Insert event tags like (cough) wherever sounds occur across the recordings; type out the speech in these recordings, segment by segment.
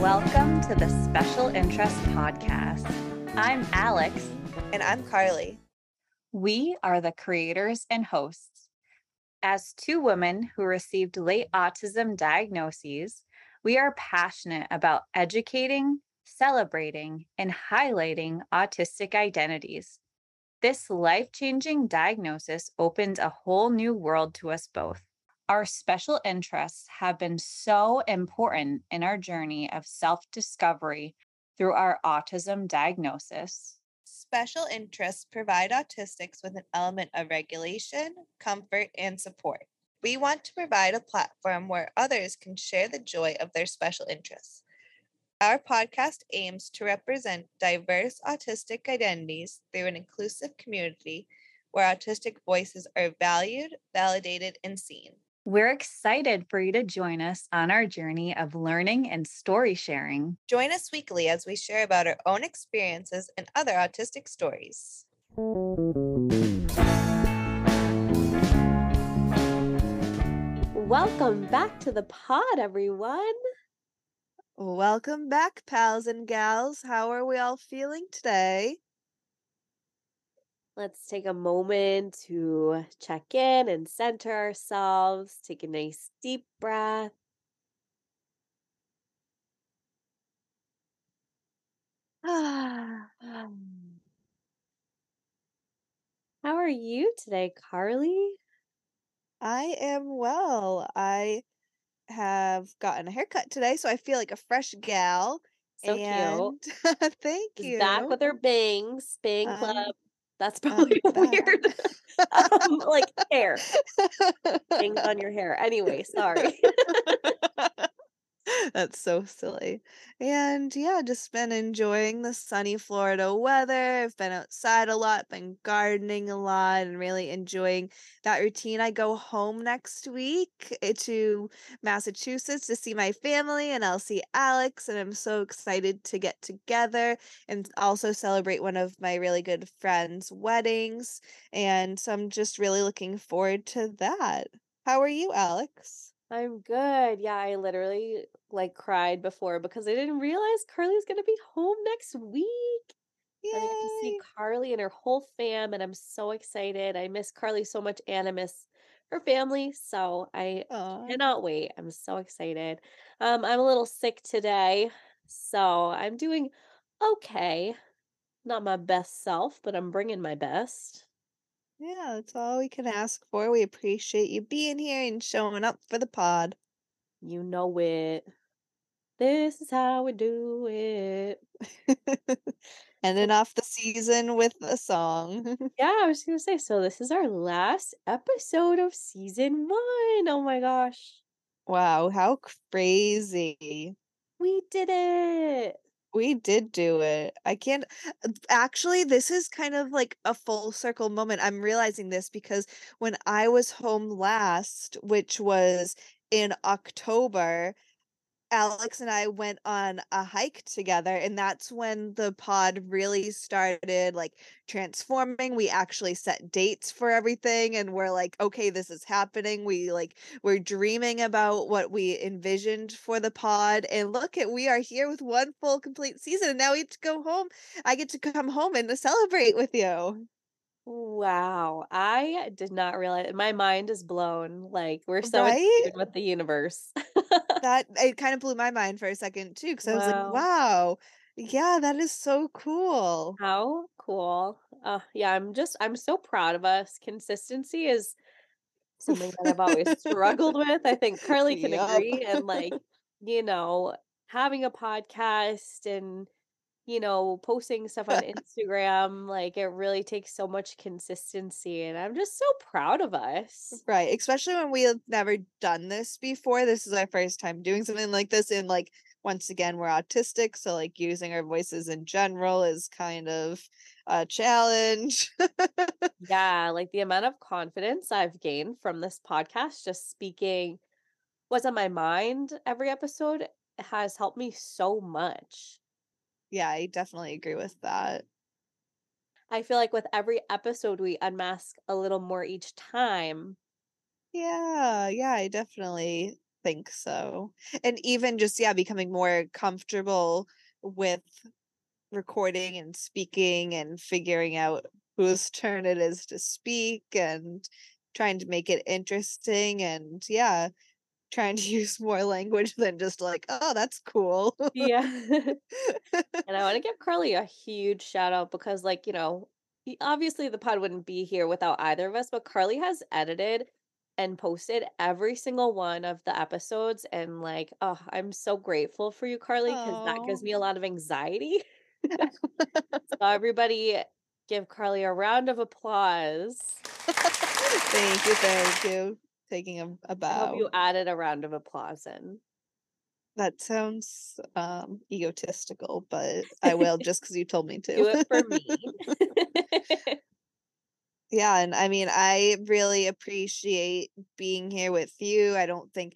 Welcome to the Special Interest Podcast. I'm Alex. And I'm Carly. We are the creators and hosts. As two women who received late autism diagnoses, we are passionate about educating, celebrating, and highlighting autistic identities. This life changing diagnosis opened a whole new world to us both. Our special interests have been so important in our journey of self discovery through our autism diagnosis. Special interests provide autistics with an element of regulation, comfort, and support. We want to provide a platform where others can share the joy of their special interests. Our podcast aims to represent diverse autistic identities through an inclusive community where autistic voices are valued, validated, and seen. We're excited for you to join us on our journey of learning and story sharing. Join us weekly as we share about our own experiences and other autistic stories. Welcome back to the pod, everyone. Welcome back, pals and gals. How are we all feeling today? Let's take a moment to check in and center ourselves. Take a nice deep breath. (sighs) How are you today, Carly? I am well. I have gotten a haircut today, so I feel like a fresh gal. So and cute. (laughs) thank you. Back with her bangs, bang Um, club. That's (laughs) probably back. weird. (laughs) um, like hair, bangs on your hair. Anyway, sorry. That's so silly. And yeah, just been enjoying the sunny Florida weather. I've been outside a lot, been gardening a lot, and really enjoying that routine. I go home next week eh, to Massachusetts to see my family, and I'll see Alex. And I'm so excited to get together and also celebrate one of my really good friends' weddings. And so I'm just really looking forward to that. How are you, Alex? I'm good. Yeah, I literally like cried before because I didn't realize Carly's gonna be home next week. And I get to see Carly and her whole fam, and I'm so excited. I miss Carly so much, and I miss her family. So I Aw. cannot wait. I'm so excited. Um, I'm a little sick today, so I'm doing okay. Not my best self, but I'm bringing my best. Yeah, that's all we can ask for. We appreciate you being here and showing up for the pod. You know it. This is how we do it. (laughs) Ending off the season with a song. (laughs) Yeah, I was gonna say, so this is our last episode of season one. Oh my gosh. wow, how crazy. We did it. We did do it. I can't uh, actually this is kind of like a full circle moment. I'm realizing this because when I was home last, which was in October, Alex and I went on a hike together, and that's when the pod really started like transforming. We actually set dates for everything, and we're like, okay, this is happening. We like we're dreaming about what we envisioned for the pod, and look at we are here with one full complete season, and now we get to go home. I get to come home and to celebrate with you. Wow. I did not realize my mind is blown. Like we're so in Right? tune with the universe. (laughs) That it kind of blew my mind for a second too, because I was like, Wow. yeah, that is so cool. How cool. Uh yeah, I'm just I'm so proud of us. Consistency is something that I've always struggled with. I think (laughs) Carly can Yup. agree. And like, you know, having a podcast and you know, posting stuff on (laughs) Instagram, like it really takes so much consistency. And I'm just so proud of us. Right, especially when we have never done this before. This is our first time doing something like this, and like once again, we're autistic, so like using our voices in general is kind of a challenge. (laughs) Yeah, like the amount of confidence I've gained from this podcast, just speaking what's on my mind every episode has helped me so much. Yeah, I definitely agree with that. I feel like with every episode we unmask a little more each time. Yeah, yeah, I definitely think so. And even just yeah, becoming more comfortable with recording and speaking and figuring out whose turn it is to speak and trying to make it interesting and yeah, trying to (laughs) use more language than just like, oh, that's cool. Yeah. (laughs) (laughs) and I want to give Carly a huge shout out because, like, you know, obviously the pod wouldn't be here without either of us, but Carly has edited and posted every single one of the episodes. And, like, oh, I'm so grateful for you, Carly, because that gives me a lot of anxiety. so, everybody, give Carly a round of applause. thank you, thank you. Taking a, a bow. I hope you added a round of applause in. That sounds um egotistical, but I will (laughs) just because you told me to. Do it for (laughs) me. (laughs) yeah, and I mean, I really appreciate being here with you. I don't think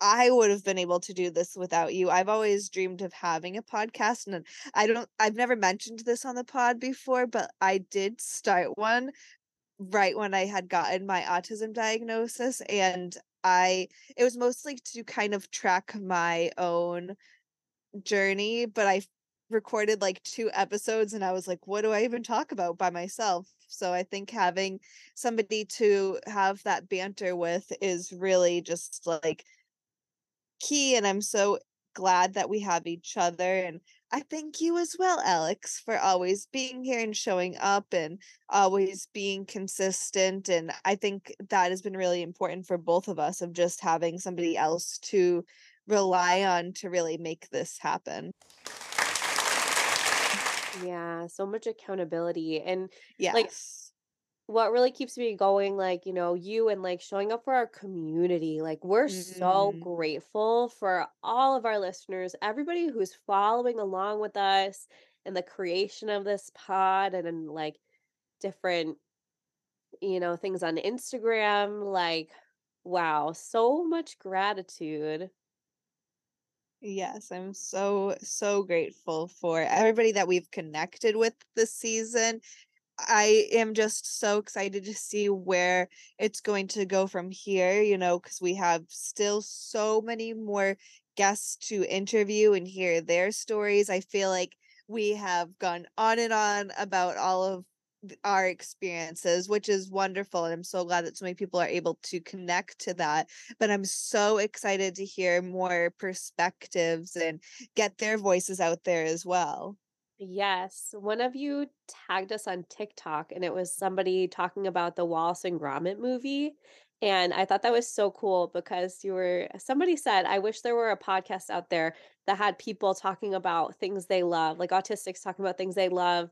I would have been able to do this without you. I've always dreamed of having a podcast and I don't I've never mentioned this on the pod before, but I did start one right when I had gotten my autism diagnosis and I it was mostly to kind of track my own journey, but I recorded like two episodes and I was like, what do I even talk about by myself? So I think having somebody to have that banter with is really just like key and I'm so glad that we have each other and I thank you as well, Alex, for always being here and showing up and always being consistent. And I think that has been really important for both of us of just having somebody else to rely on to really make this happen. Yeah, so much accountability. And yes. like what really keeps me going like you know you and like showing up for our community like we're mm-hmm. so grateful for all of our listeners everybody who's following along with us in the creation of this pod and in like different you know things on instagram like wow so much gratitude Yes, I'm so so grateful for everybody that we've connected with this season I am just so excited to see where it's going to go from here, you know, because we have still so many more guests to interview and hear their stories. I feel like we have gone on and on about all of our experiences, which is wonderful. And I'm so glad that so many people are able to connect to that. But I'm so excited to hear more perspectives and get their voices out there as well. Yes, one of you tagged us on TikTok and it was somebody talking about the Wallace and Gromit movie. And I thought that was so cool because you were, somebody said, I wish there were a podcast out there that had people talking about things they love, like autistics talking about things they love,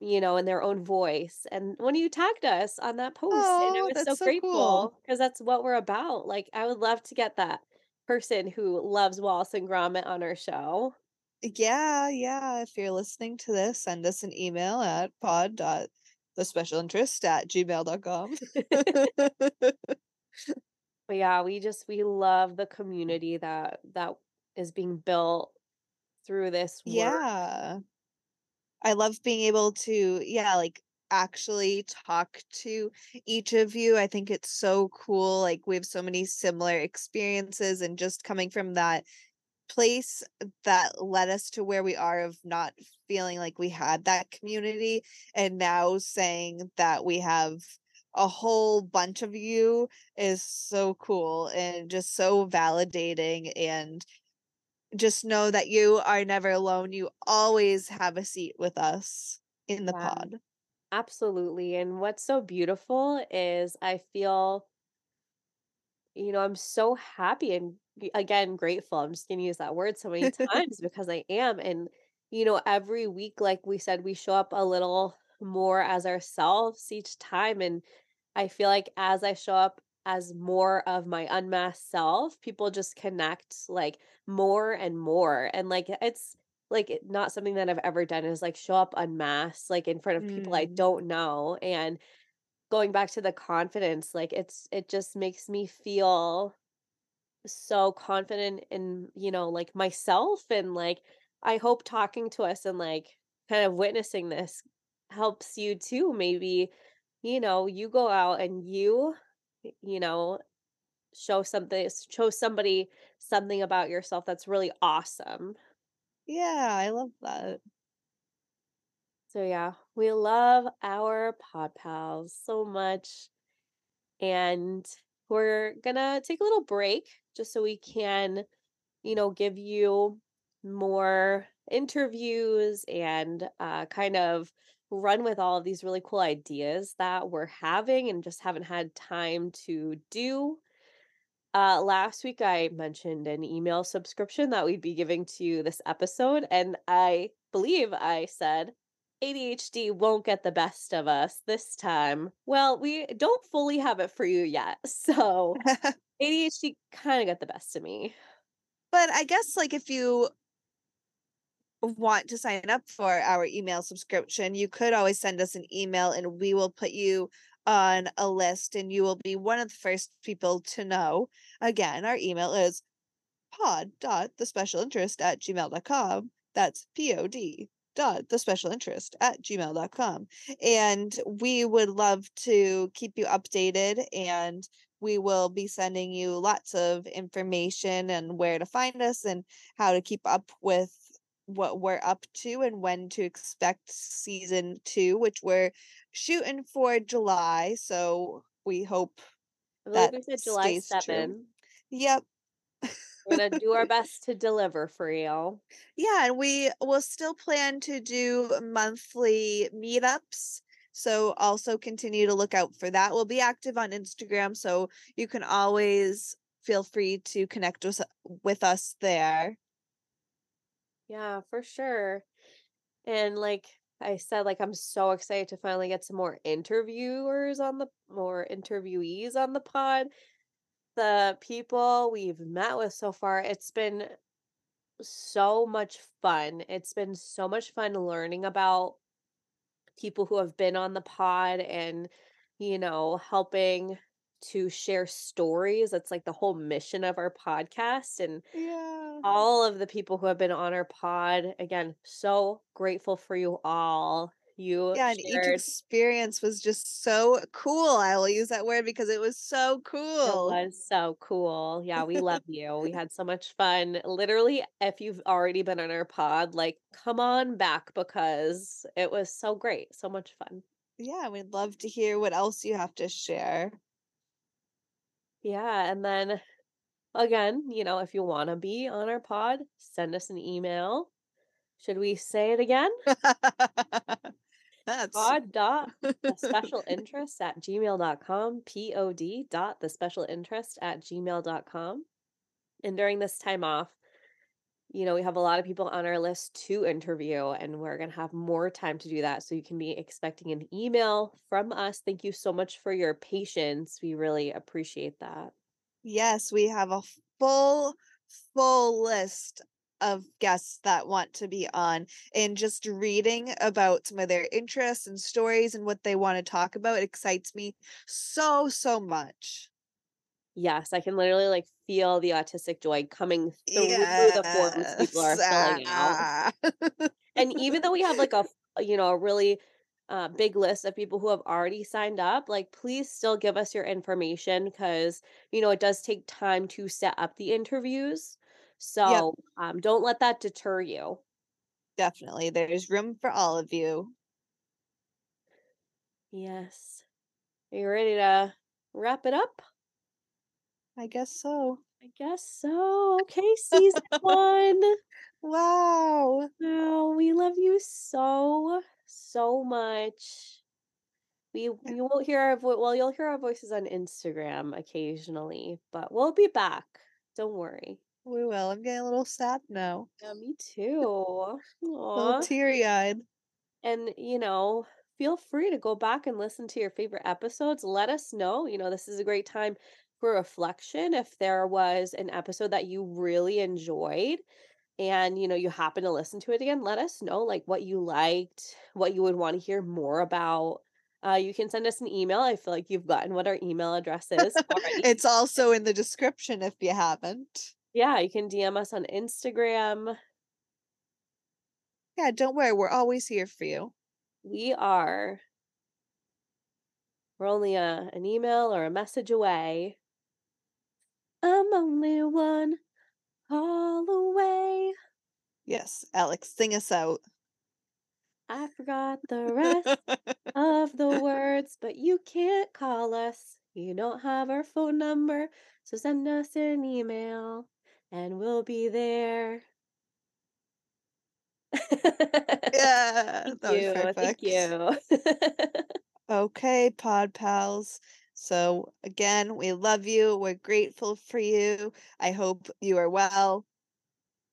you know, in their own voice. And when you tagged us on that post, and I Oh, was so so grateful cool. because that's what we're about. Like, I would love to get that person who loves Wallace and Gromit on our show. Yeah, yeah. If you're listening to this, send us an email at pod dot the special interest at gmail.com. (laughs) But yeah, we just we love the community that that is being built through this work. yeah. I love being able to, yeah, like actually talk to each of you. I think it's so cool. Like we have so many similar experiences and just coming from that place that led us to where we are of not feeling like we had that community and now saying that we have a whole bunch of you is so cool and just so validating and just know that you are never alone you always have a seat with us in the Yeah, pod absolutely. And what's so beautiful is I feel, you know, I'm so happy and again grateful. I'm just gonna use that word so many (laughs) times because I am. And, you know, every week, like we said, we show up a little more as ourselves each time. And I feel like as I show up as more of my unmasked self, people just connect like more and more. And like it's like not something that I've ever done is like show up unmasked, like in front of people I mm, don't know. And going back to the confidence, like it's it just makes me feel so confident in, you know, like myself and like I hope talking to us and like kind of witnessing this helps you too. Maybe, you know, you go out and you, you know, show something, show somebody something about yourself that's really awesome. Yeah, I love that. So yeah, we love our pod pals so much. And we're gonna take a little break just so we can, you know, give you more interviews and uh, kind of run with all of these really cool ideas that we're having and just haven't had time to do. Uh, last week, I mentioned an email subscription that we'd be giving to this episode, and I believe I said ADHD won't get the best of us this time. Well, we don't fully have it for you yet. (laughs) So (laughs) ADHD kind of got the best of me. But I guess, like, if you want to sign up for our email subscription, you could always send us an email and we will put you on a list and you will be one of the first people to know. Again, our email is pod dot the special interest at gmail.com. That's P-O-D dot the special interest at gmail.com. And we would love to keep you updated and we will be sending you lots of information and where to find us and how to keep up with what we're up to and when to expect season two, which we're shooting for July. So we hope believe we said July 7. True. Yep. We're gonna (laughs) do our best to deliver for you. Yeah, and we will still plan to do monthly meetups. So also continue to look out for that. We'll be active on Instagram, so you can always feel free to connect with, with us there. Yeah, for sure. And like I said, like I'm so excited to finally get some more interviewers on the more interviewees on the pod. The people we've met with so far, it's been so much fun. It's been so much fun learning about people who have been on the pod and, you know, helping to share stories. That's like the whole mission of our podcast. And Yeah. all of the people who have been on our pod, again, so grateful for you all. You Yeah, and each experience was just so cool. I will use that word because it was so cool. It was so cool. Yeah, we love you. We (laughs) had so much fun. Literally, if you've already been on our pod, like come on back because it was so great. So much fun. Yeah, we'd love to hear what else you have to share. Yeah, and then again, you know, if you want to be on our pod, send us an email. Should we say it again? (laughs) That's Pod dot the special (laughs) interest at gmail.com. P-O-D dot the special interest at gmail.com. And during this time off, you know, we have a lot of people on our list to interview, and we're going to have more time to do that. So you can be expecting an email from us. Thank you so much for your patience. We really appreciate that. Yes, we have a full, full list of guests that want to be on. And just reading about some of their interests and stories and what they want to talk about it excites me so, so much. Yes, I can literally like feel the autistic joy coming through the forms people are filling out. And even though we have like a (laughs) you know, a really uh, big list of people who have already signed up, like please still give us your information because, you know, it does take time to set up the interviews. So um, don't let that deter you. Definitely. There's room for all of you. Yes. Are you ready to wrap it up? I guess so. I guess so. Okay, season one. (laughs) Wow. Oh, we love you so, so much. We you won't hear our vo- well, you'll hear our voices on Instagram occasionally, but we'll be back. Don't worry. We will. I'm getting a little sad now. Yeah, me (laughs) too. A little teary eyed. And you know, feel free to go back and listen to your favorite episodes. Let us know. You know, this is a great time for reflection. If there was an episode that you really enjoyed and you know you happen to listen to it again, let us know like what you liked, what you would want to hear more about. Uh, you can send us an email. I feel like you've gotten what our email address is (laughs) it's also (laughs) in the description if you haven't. Yeah, you can DM us on Instagram. Yeah, don't worry. We're always here for you. we are. We're only a, an email or a message away. I'm only one call away. Yes, Alex, sing us out. I forgot the rest (laughs) of the words, but you can't call us. You don't have our phone number, so send us an email and we'll be there. (laughs) yeah, Thank you. Thank you. (laughs) Okay, pod pals. So again, we love you. We're grateful for you. I hope you are well.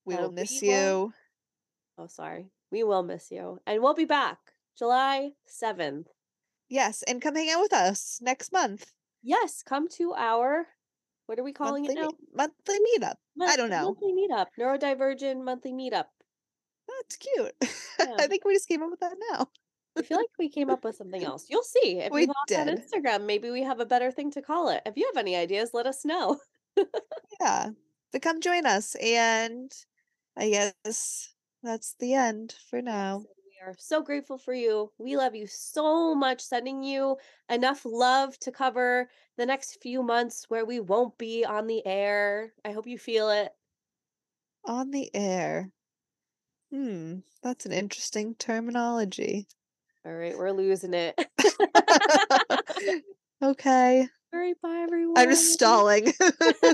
We Uh, will miss we will- you. oh, sorry. We will miss you. And we'll be back July 7th. Yes, and come hang out with us next month. Yes, come to our, what are we calling monthly, it now? monthly meetup. I don't know. Monthly meetup, neurodivergent monthly meetup. That's cute. (laughs) Yeah. I think we just came up with that now. I feel like we came up with something (laughs) else. You'll see. If We hop on did. Instagram, maybe we have a better thing to call it. If you have any ideas, let us know. Yeah. But come join us. And I guess that's the end for now. Are so grateful for you. We love you so much. Sending you enough love to cover the next few months where we won't be on the air. I hope you feel it. On the air. Hmm, that's an interesting terminology. All right, we're losing it. (laughs) okay. All right, bye everyone. I'm just stalling. (laughs)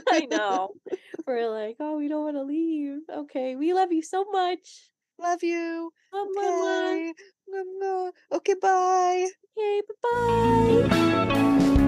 I know. (laughs) We're like, oh, we don't want to leave. Okay, we love you so much. Love you. Love okay. Mwah, mwah. Okay, bye. Okay, bye bye.